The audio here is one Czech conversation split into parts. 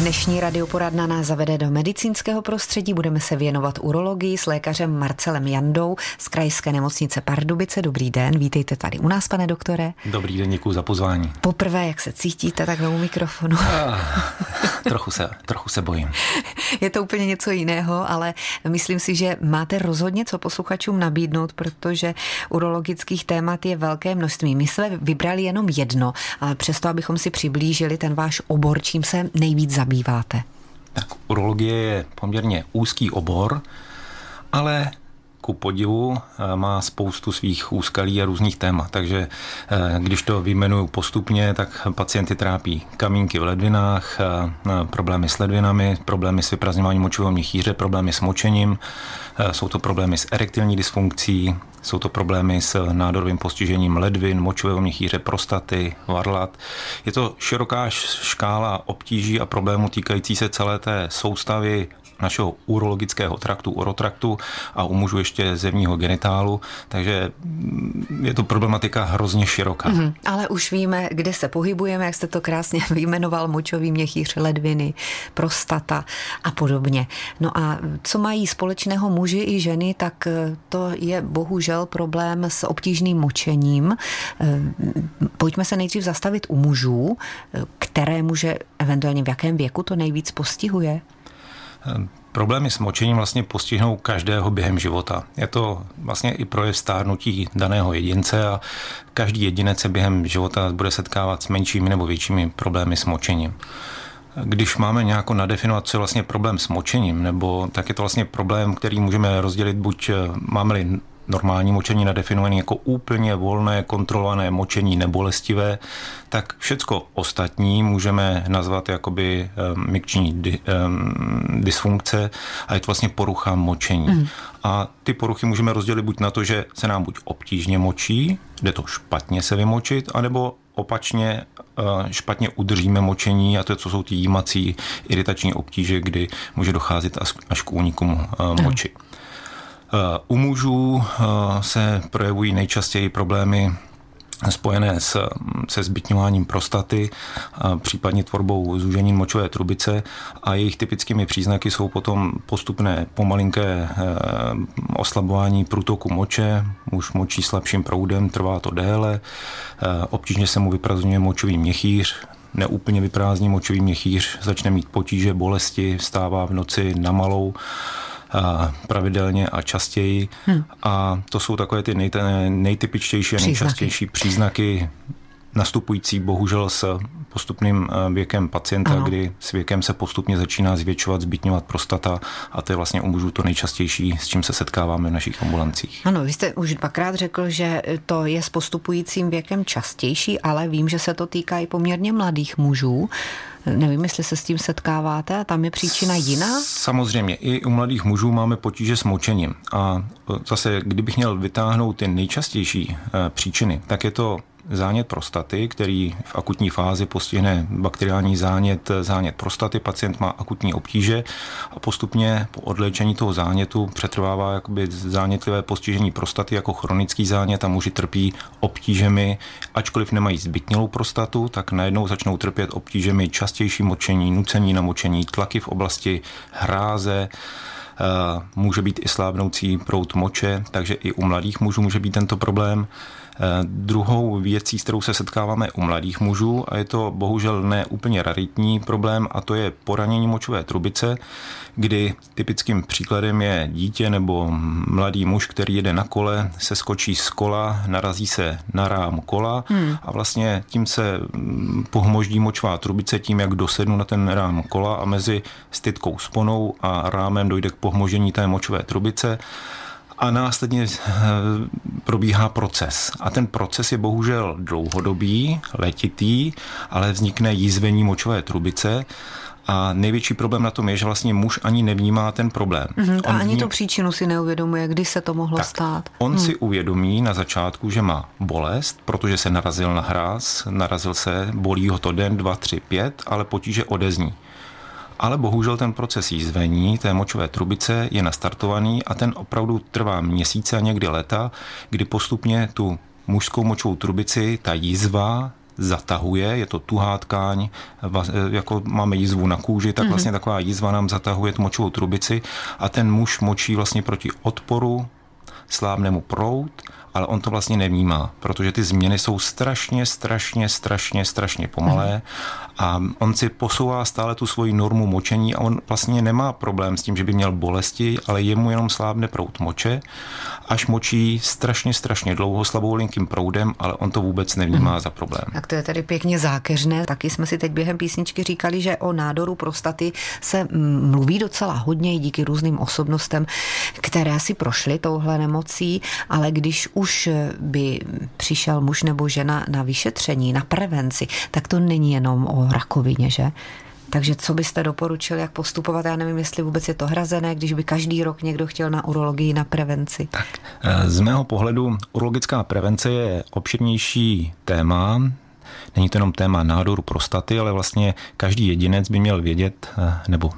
Dnešní radioporadna nás zavede do medicínského prostředí. Budeme se věnovat urologii s lékařem Marcelem Jandou z Krajské nemocnice Pardubice. Dobrý den, vítejte tady u nás, pane doktore. Dobrý den, děkuji za pozvání. Poprvé, jak se cítíte takhle u mikrofonu? Ah, trochu, se, trochu se bojím. Je to úplně něco jiného, ale myslím si, že máte rozhodně co posluchačům nabídnout, protože urologických témat je velké množství. My jsme vybrali jenom jedno, ale přesto, abychom si přiblížili ten váš obor, čím se nejvíc zabýváte? Tak urologie je poměrně úzký obor, ale ku podivu eh, má spoustu svých úskalí a různých témat. Takže eh, když to vyjmenuju postupně, tak pacienty trápí kamínky v ledvinách, eh, problémy s ledvinami, problémy s vyprazňováním močového měchýře, problémy s močením, jsou to problémy s erektilní dysfunkcí, jsou to problémy s nádorovým postižením ledvin, močového měchýře, prostaty, varlat. Je to široká škála obtíží a problémů týkající se celé té soustavy našeho urologického traktu, urotraktu a u mužů ještě zevního genitálu, takže je to problematika hrozně široká. Mm-hmm. Ale už víme, kde se pohybujeme, jak jste to krásně vyjmenoval, močový měchýř, ledviny, prostata a podobně. No a co mají společného muži i ženy, tak eh, to je bohužel problém s obtížným močením. Eh, pojďme se nejdřív zastavit u mužů, eh, které muže eventuálně v jakém věku to nejvíc postihuje? Problémy s močením vlastně postihnou každého během života. Je to vlastně i projev stárnutí daného jedince a každý jedinec se během života bude setkávat s menšími nebo většími problémy s močením. Když máme nějakou nadefinovat, co je vlastně problém s močením, nebo tak je to vlastně problém, který můžeme rozdělit buď máme-li normální močení nadefinované jako úplně volné, kontrolované močení nebolestivé, tak všecko ostatní můžeme nazvat jakoby um, mikční di, um, dysfunkce a je to vlastně porucha močení. Mm. A ty poruchy můžeme rozdělit buď na to, že se nám buď obtížně močí, jde to špatně se vymočit, anebo opačně eh, špatně udržíme močení a to je, co jsou ty jímací iritační obtíže, kdy může docházet až k únikům eh, moči. Mm. U mužů eh, se projevují nejčastěji problémy spojené s, se zbytňováním prostaty, případně tvorbou zúžení močové trubice a jejich typickými příznaky jsou potom postupné pomalinké eh, oslabování průtoku moče, muž močí slabším proudem, trvá to déle, eh, obtížně se mu vyprazňuje močový měchýř, neúplně vyprázdní močový měchýř, začne mít potíže, bolesti, vstává v noci na malou, pravidelně a častěji. Hmm. A to jsou takové ty nej, nejtypičtější a nejčastější příznaky nastupující bohužel s postupným eh, věkem pacienta, ano. kdy s věkem se postupně začíná zvětšovat, zbytňovat prostata a to je vlastně u mužů to nejčastější, s čím se setkáváme v našich ambulancích. Ano, vy jste už dvakrát řekl, že to je s postupujícím věkem častější, ale vím, že se to týká i poměrně mladých mužů. Nevím, jestli se s tím setkáváte a tam je příčina jiná? Samozřejmě, i u mladých mužů máme potíže s močením. A zase, kdybych měl vytáhnout ty nejčastější eh, příčiny, tak je to zánět prostaty, který v akutní fázi postihne bakteriální zánět, zánět prostaty, pacient má akutní obtíže a postupně po odléčení toho zánětu přetrvává jakoby zánětlivé postižení prostaty jako chronický zánět a muži trpí obtížemi, ačkoliv nemají zbytnělou prostatu, tak najednou začnou trpět obtížemi častější močení, nucení na močení, tlaky v oblasti hráze, může být i slábnoucí prout moče, takže i u mladých mužů může být tento problém. Eh, druhou věcí, s kterou se setkáváme u mladých mužů, a je to bohužel ne úplně raritní problém, a to je poranění močové trubice, kdy typickým příkladem je dítě nebo mladý muž, který jede na kole, se skočí z kola, narazí se na rám kola hmm. a vlastně tím se mm, pohmoždí močová trubice tím, jak dosednu na ten rám kola a mezi stytkou sponou a rámem dojde k pohmožení té močové trubice a následně eh, probíhá proces. A ten proces je bohužel dlouhodobý, letitý, ale vznikne jízvení močové trubice a největší problém na tom je, že vlastně muž ani nevnímá ten problém. Mm-hmm, a on ani vním... tu příčinu si neuvědomuje, kdy se to mohlo tak, stát. On hmm. si uvědomí na začátku, že má bolest, protože se narazil na hráz, narazil se, bolí ho to den, dva, tři, pět, ale potíže odezní ale bohužel ten proces jízvení té močové trubice je nastartovaný a ten opravdu trvá měsíce a někdy leta, kdy postupně tu mužskou močovou trubici, ta jízva zatahuje, je to tuhá tkáň, jako máme jizvu na kůži, tak mhm. vlastně taková jizva nám zatahuje tu močovou trubici a ten muž močí vlastně proti odporu, slábne mu prout ale on to vlastně nevnímá, protože ty změny jsou strašně, strašně, strašně, strašně pomalé a on si posouvá stále tu svoji normu močení a on vlastně nemá problém s tím, že by měl bolesti, ale jemu jenom slábne prout moče, až močí strašně, strašně dlouho slabou linkým proudem, ale on to vůbec nevnímá za problém. Tak to je tedy pěkně zákeřné. Taky jsme si teď během písničky říkali, že o nádoru prostaty se mluví docela hodně i díky různým osobnostem, které si prošly touhle nemocí, ale když už by přišel muž nebo žena na vyšetření, na prevenci, tak to není jenom o rakovině, že? Takže co byste doporučil, jak postupovat? Já nevím, jestli vůbec je to hrazené, když by každý rok někdo chtěl na urologii na prevenci. Tak, eh, z mého pohledu urologická prevence je obširnější téma. Není to jenom téma nádoru prostaty, ale vlastně každý jedinec by měl vědět, eh, nebo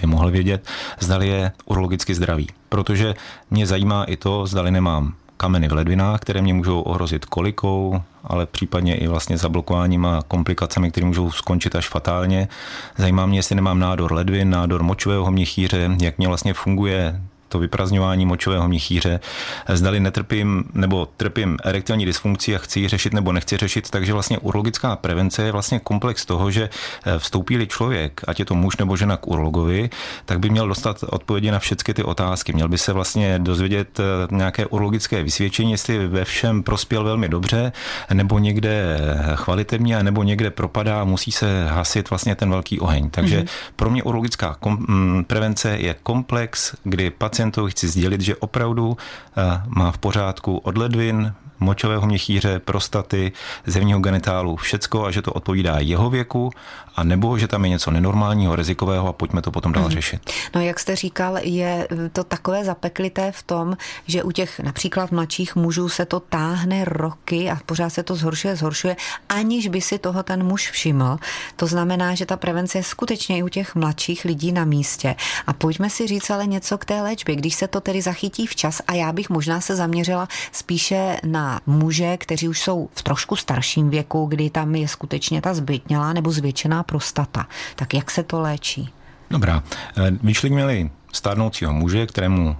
by mohl vědět, zdali je urologicky zdravý. Protože mě zajímá i to, zdali nemám kameny v ledvinách, které mě můžou ohrozit kolikou, ale případně i vlastně zablokováním a komplikacemi, které můžou skončit až fatálně. Zajímá mě, jestli nemám nádor ledvin, nádor močového měchýře, jak mě vlastně funguje to vyprazňování močového měchýře, zdali netrpím nebo trpím erektilní dysfunkcí a chci ji řešit nebo nechci řešit, takže vlastně urologická prevence je vlastně komplex toho, že eh, vstoupí člověk, ať je to muž nebo žena k urologovi, tak by měl dostat odpovědi na všechny ty otázky. Měl by se vlastně dozvědět eh, nějaké urologické vysvědčení, jestli ve všem prospěl velmi dobře, nebo někde chvalitevně, nebo někde propadá a musí se hasit vlastně ten velký oheň. Takže mm-hmm. pro mě urologická kom- mm, prevence je komplex, kdy pacient pacientovi chci sdělit, že opravdu eh, má v pořádku od ledvin, močového měchýře, prostaty, zemního genitálu, všecko a že to odpovídá jeho věku a nebo, že tam je něco nenormálního, rizikového a pojďme to potom dál mm. řešit. No jak jste říkal, je to takové zapeklité v tom, že u těch například mladších mužů se to táhne roky a pořád se to zhoršuje, zhoršuje, aniž by si toho ten muž všiml. To znamená, že ta prevence je skutečně i u těch mladších lidí na místě. A pojďme si říct ale něco k té léčbě, když se to tedy zachytí včas a já bych možná se zaměřila spíše na muže, kteří už jsou v trošku starším věku, kdy tam je skutečně ta zbytnělá nebo zvětšená prostata. Tak jak se to léčí? Dobrá. Eh, Vyšli měli stárnoucího muže, kterému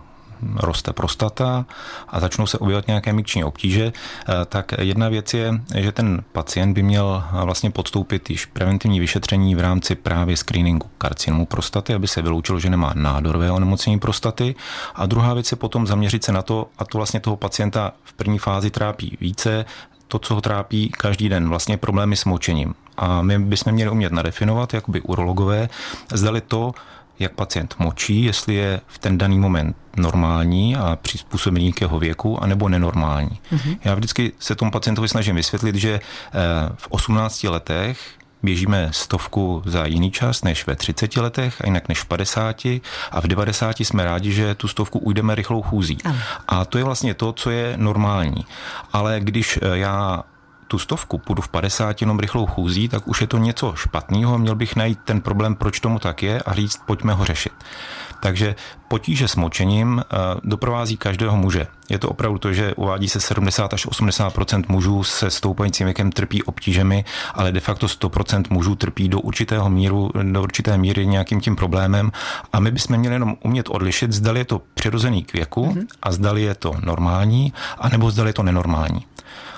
roste prostata a začnou se objevovat nějaké mikční obtíže, eh, tak jedna věc je, že ten pacient by měl vlastně podstoupit již preventivní vyšetření v rámci právě screeningu karcinomu prostaty, aby se vyloučilo, že nemá nádorové onemocnění prostaty. A druhá věc je potom zaměřit se na to, a to vlastně toho pacienta v první fázi trápí více, to, co ho trápí každý den, vlastně problémy s močením. A my bychom měli umět nadefinovat, jakoby urologové, zdali to, jak pacient močí, jestli je v ten daný moment normální a přizpůsobený k jeho věku, anebo nenormální. Mm-hmm. Já vždycky se tomu pacientovi snažím vysvětlit, že eh, v 18 letech běžíme stovku za jiný čas než ve 30 letech a jinak než v 50 a v 90 jsme rádi, že tu stovku ujdeme rychlou chůzí. A to je vlastně to, co je normální. Ale když eh, já tu stovku půjdu v 50 jenom rychlou chůzí, tak už je to něco špatného. Měl bych najít ten problém, proč tomu tak je a říct, pojďme ho řešit. Takže potíže s močením eh, doprovází každého muže. Je to opravdu to, že uvádí se 70 až 80% mužů se stoupajícím věkem trpí obtížemi, ale de facto 100% mužů trpí do určitého míru, do určité míry nějakým tím problémem. A my bychom měli jenom umět odlišit, zdali je to přirozený k věku mm-hmm. a zdali je to normální, anebo zdali je to nenormální.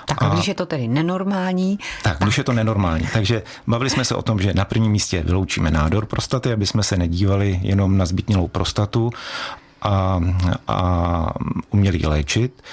Tak a, když je to tedy nenormální. Tak, tak, když je to nenormální. Takže bavili jsme se o tom, že na prvním místě vyloučíme nádor prostaty, aby jsme se nedívali jenom na zbytnělou prostatu a, a uměli ji léčit.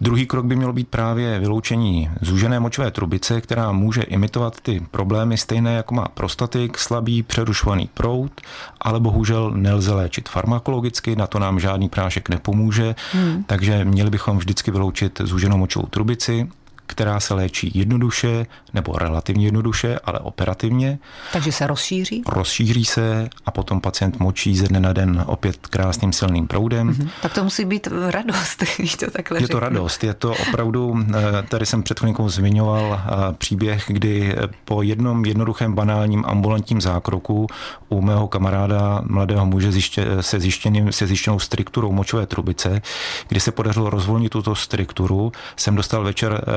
Druhý krok by měl být právě vyloučení zúžené močové trubice, která může imitovat ty problémy stejné, jako má prostatik, slabý přerušovaný prout, ale bohužel nelze léčit farmakologicky, na to nám žádný prášek nepomůže, hmm. takže měli bychom vždycky vyloučit zúženou močovou trubici která se léčí jednoduše nebo relativně jednoduše, ale operativně. Takže se rozšíří? Rozšíří se a potom pacient močí ze dne na den opět krásným silným proudem. Mm-hmm. Tak to musí být radost, když to takhle Je řeknu. to radost, je to opravdu, eh, tady jsem před chvílinkou zmiňoval eh, příběh, kdy po jednom jednoduchém banálním ambulantním zákroku u mého kamaráda, mladého muže se, zjištěným, se zjištěnou strukturou močové trubice, kdy se podařilo rozvolnit tuto strukturu, jsem dostal večer eh,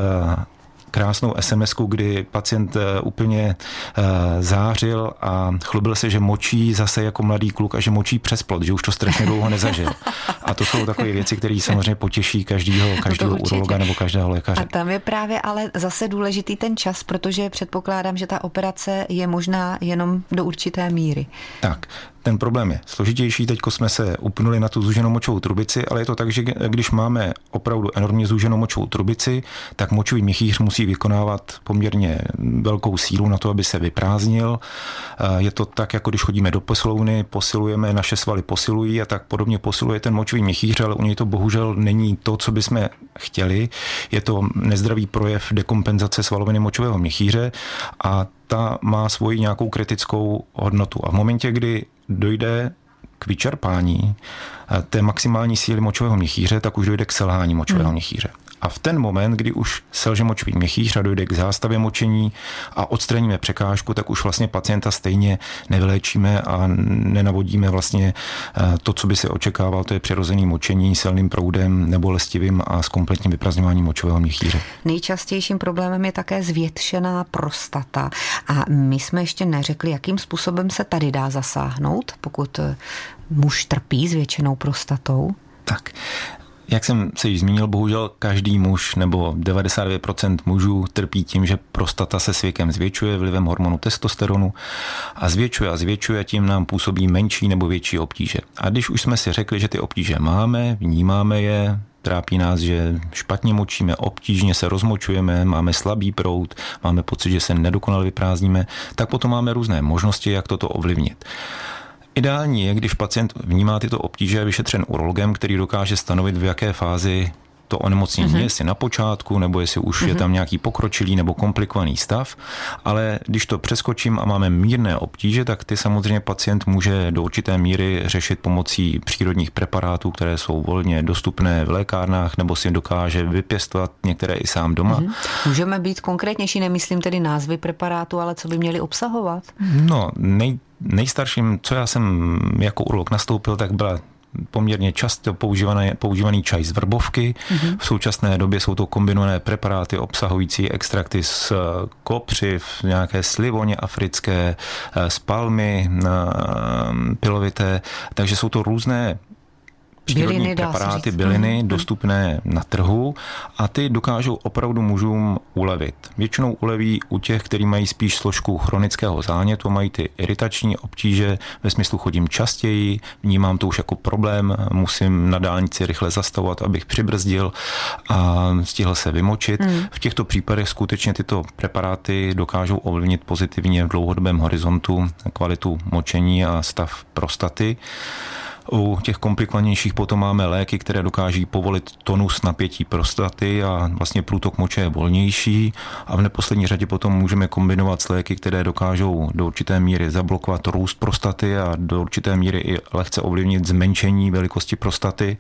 krásnou sms kdy pacient eh, úplně eh, zářil a chlubil se, že močí zase jako mladý kluk a že močí přes plot, že už to strašně dlouho nezažil. A to jsou takové věci, které samozřejmě potěší každého, každého urologa nebo každého lékaře. A tam je právě ale zase důležitý ten čas, protože předpokládám, že ta operace je možná jenom do určité míry. Tak, ten problém je složitější. Teď jsme se upnuli na tu zúženou močovou trubici, ale je to tak, že když máme opravdu enormně zúženou močovou trubici, tak močový měchýř musí vykonávat poměrně velkou sílu na to, aby se vyprázdnil. Je to tak, jako když chodíme do poslouny, posilujeme, naše svaly posilují a tak podobně posiluje ten močový měchýř, ale u něj to bohužel není to, co bychom chtěli. Je to nezdravý projev dekompenzace svaloviny močového měchýře a ta má svoji nějakou kritickou hodnotu. A v momentě, kdy dojde k vyčerpání té maximální síly močového měchýře, tak už dojde k selhání močového hmm. měchýře. A v ten moment, kdy už selže močový měchýř a dojde k zástavě močení a odstraníme překážku, tak už vlastně pacienta stejně nevyléčíme a nenavodíme vlastně eh, to, co by se očekával, to je přirozený močení silným proudem nebo lestivým a s kompletním vyprazňováním močového měchýře. Nejčastějším problémem je také zvětšená prostata. A my jsme ještě neřekli, jakým způsobem se tady dá zasáhnout, pokud eh, muž trpí zvětšenou prostatou. Tak, jak jsem se již zmínil, bohužel každý muž nebo 99% mužů trpí tím, že prostata se s věkem zvětšuje vlivem hormonu testosteronu a zvětšuje a zvětšuje, tím nám působí menší nebo větší obtíže. A když už jsme si řekli, že ty obtíže máme, vnímáme je, trápí nás, že špatně močíme, obtížně se rozmočujeme, máme slabý proud, máme pocit, že se nedokonale vyprázdníme, tak potom máme různé možnosti, jak toto ovlivnit. Ideální je, když pacient vnímá tyto obtíže, je vyšetřen urologem, který dokáže stanovit, v jaké fázi to onemocnění, mm-hmm. jestli na počátku, nebo jestli už mm-hmm. je mhm. tam nějaký pokročilý nebo komplikovaný stav. Ale když to přeskočím a máme mírné obtíže, tak ty samozřejmě pacient může do určité míry řešit pomocí přírodních preparátů, které jsou volně dostupné v lékárnách, nebo si dokáže vypěstovat některé i sám doma. Mm-hmm. Můžeme být konkrétnější, nemyslím tedy názvy preparátů, ale co by měli obsahovat? No, nej, nejstarším, co já jsem jako urolog nastoupil, tak byla poměrně často používaný, používaný čaj z vrbovky. Mm-hmm. V současné době jsou to kombinované preparáty obsahující extrakty z eh, kopřiv, nějaké slivoně africké, eh, z palmy eh, pilovité, takže jsou to různé přírodní byliny, preparáty, byliny mm. dostupné na trhu a ty dokážou opravdu mužům ulevit. Většinou uleví u těch, kteří mají spíš složku chronického zánětu, mají ty iritační obtíže, ve smyslu chodím častěji, vnímám to už jako problém, musím na dálnici rychle zastavovat, abych přibrzdil a stihl se vymočit. Mm. V těchto případech skutečně tyto preparáty dokážou ovlivnit pozitivně v dlouhodobém horizontu kvalitu močení a stav prostaty. U těch komplikovanějších potom máme léky, které dokáží povolit tonus napětí prostaty a vlastně průtok moče je volnější a v neposlední řadě potom můžeme kombinovat s léky, které dokážou do určité míry zablokovat růst prostaty a do určité míry i lehce ovlivnit zmenšení velikosti prostaty.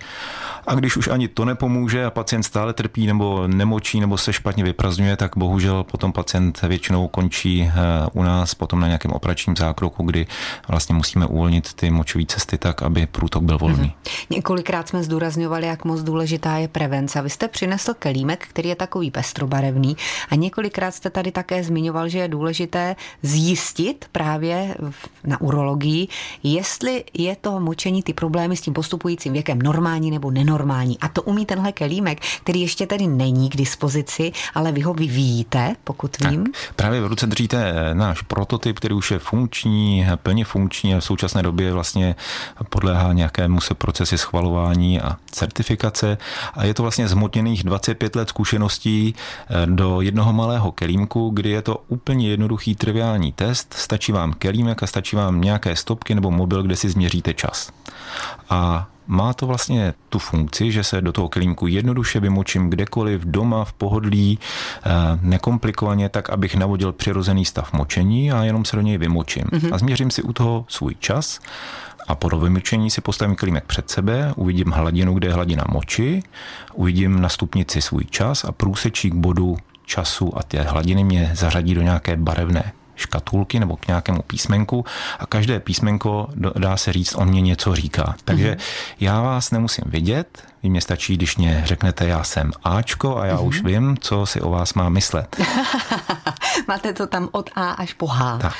A když už ani to nepomůže a pacient stále trpí nebo nemočí nebo se špatně vyprazňuje, tak bohužel potom pacient většinou končí eh, u nás potom na nějakém operačním zákroku, kdy vlastně musíme uvolnit ty močové cesty tak, aby průtok byl volný. Mm-hmm. Několikrát jsme zdůrazňovali, jak moc důležitá je prevence. Vy jste přinesl kelímek, který je takový pestrobarevný a několikrát jste tady také zmiňoval, že je důležité zjistit právě na urologii, jestli je to močení, ty problémy s tím postupujícím věkem normální nebo nenormální. A to umí tenhle kelímek, který ještě tedy není k dispozici, ale vy ho vyvíjíte, pokud vím. Tak, právě v ruce držíte náš prototyp, který už je funkční, plně funkční a v současné době vlastně podléhá podléhá nějakému se procesy schvalování a certifikace a je to vlastně zmotněných 25 let zkušeností eh, do jednoho malého kelímku, kdy je to úplně jednoduchý triviální test, stačí vám kelímek a stačí vám nějaké stopky nebo mobil, kde si změříte čas. A má to vlastně tu funkci, že se do toho kelímku jednoduše vymočím kdekoliv, doma, v pohodlí, eh, nekomplikovaně, tak abych navodil přirozený stav močení a jenom se do něj vymočím. Mm-hmm. A změřím si u toho svůj čas a po dovymyčení si postavím klímek před sebe, uvidím hladinu, kde je hladina moči, uvidím na stupnici svůj čas a průsečík bodu času a ty hladiny mě zařadí do nějaké barevné škatulky nebo k nějakému písmenku a každé písmenko, dá se říct, on mě něco říká. Takže mm-hmm. já vás nemusím vidět, vy mě stačí, když mě řeknete, já jsem Ačko a já mm-hmm. už vím, co si o vás má myslet. Máte to tam od A až po H. Tak.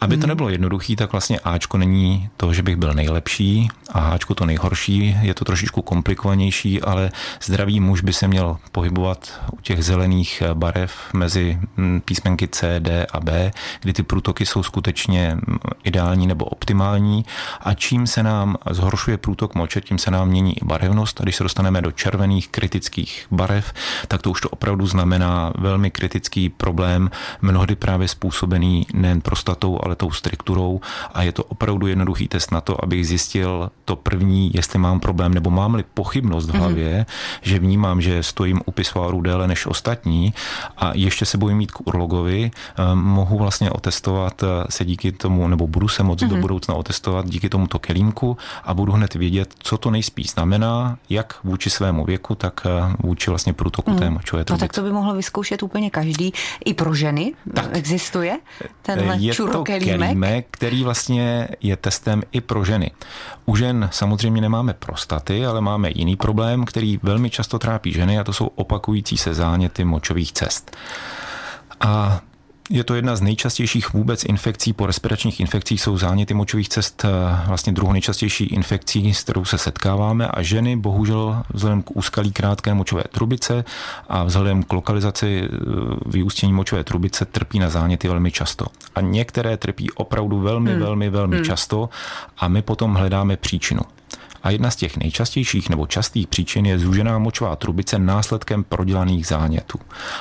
Aby to hmm. nebylo jednoduchý, tak vlastně Ačko není to, že bych byl nejlepší a Ačko to nejhorší. Je to trošičku komplikovanější, ale zdravý muž by se měl pohybovat u těch zelených barev mezi hm, písmenky C, D a B, kdy ty průtoky jsou skutečně hm, ideální nebo optimální a čím se nám zhoršuje průtok moče, tím se nám mění i barevnost a když se dostaneme do červených kritických barev, tak to už to opravdu znamená velmi kritický problém, mnohdy právě způsobený nejen prostatou, ale tou strukturou a je to opravdu jednoduchý test na to, abych zjistil to první, jestli mám problém nebo mám-li pochybnost v mhm. hlavě, mm-hmm. že vnímám, že stojím u pisváru déle než ostatní a ještě se bojím mít k urologovi, eh, mohu vlastně otestovat eh, se díky tomu, nebo budu se moc mm-hmm. do mhm. budoucna otestovat díky tomuto kelímku a budu hned vědět, co to nejspíš znamená, jak vůči svému věku, tak eh, vůči vlastně průtoku mm. té močové trubice. No tak to by mohlo vyzkoušet úplně každý. I pro ženy tak. existuje tenhle je to kelímek, který vlastně je testem i pro ženy. U žen samozřejmě nemáme prostaty, ale máme jiný problém, který velmi často trápí ženy a to jsou opakující se záněty močových cest. A je to jedna z nejčastějších vůbec infekcí. Po respiračních infekcích jsou záněty močových cest eh, vlastně druhou nejčastější infekcí, s kterou se setkáváme a ženy bohužel vzhledem k úskalí krátké močové trubice a vzhledem k lokalizaci eh, vyústění močové trubice trpí na záněty velmi často. A některé trpí opravdu velmi, hmm. velmi, velmi hmm. často a my potom hledáme příčinu. A jedna z těch nejčastějších nebo častých příčin je zúžená močová trubice následkem prodělaných zánětů.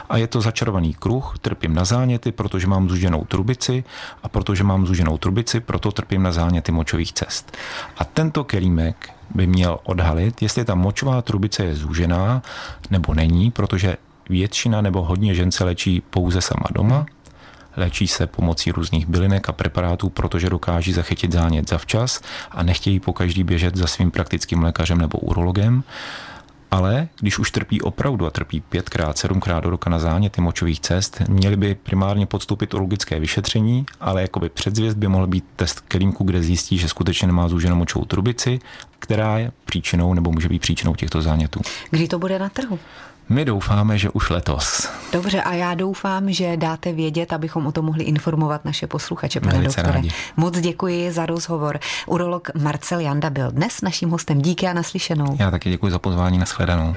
A je to začarovaný kruh, trpím na záněty, protože mám zúženou trubici a protože mám zúženou trubici, proto trpím na záněty močových cest. A tento kelímek by měl odhalit, jestli ta močová trubice je zúžená nebo není, protože většina nebo hodně žen se léčí pouze sama doma, Léčí se pomocí různých bylinek a preparátů, protože dokáží zachytit zánět zavčas a nechtějí po každý běžet za svým praktickým lékařem nebo urologem. Ale když už trpí opravdu a trpí pětkrát, sedmkrát do roka na záněty močových cest, měli by primárně podstoupit urologické vyšetření, ale jakoby předzvěst by mohl být test kelímku, kde zjistí, že skutečně nemá zúženou močovou trubici, která je příčinou nebo může být příčinou těchto zánětů. Kdy to bude na trhu? My doufáme, že už letos. Dobře, a já doufám, že dáte vědět, abychom o tom mohli informovat naše posluchače, pane Velice doktore. Rádi. Moc děkuji za rozhovor. Urolog Marcel Janda byl dnes naším hostem. Díky a naslyšenou. Já taky děkuji za pozvání, nashledanou.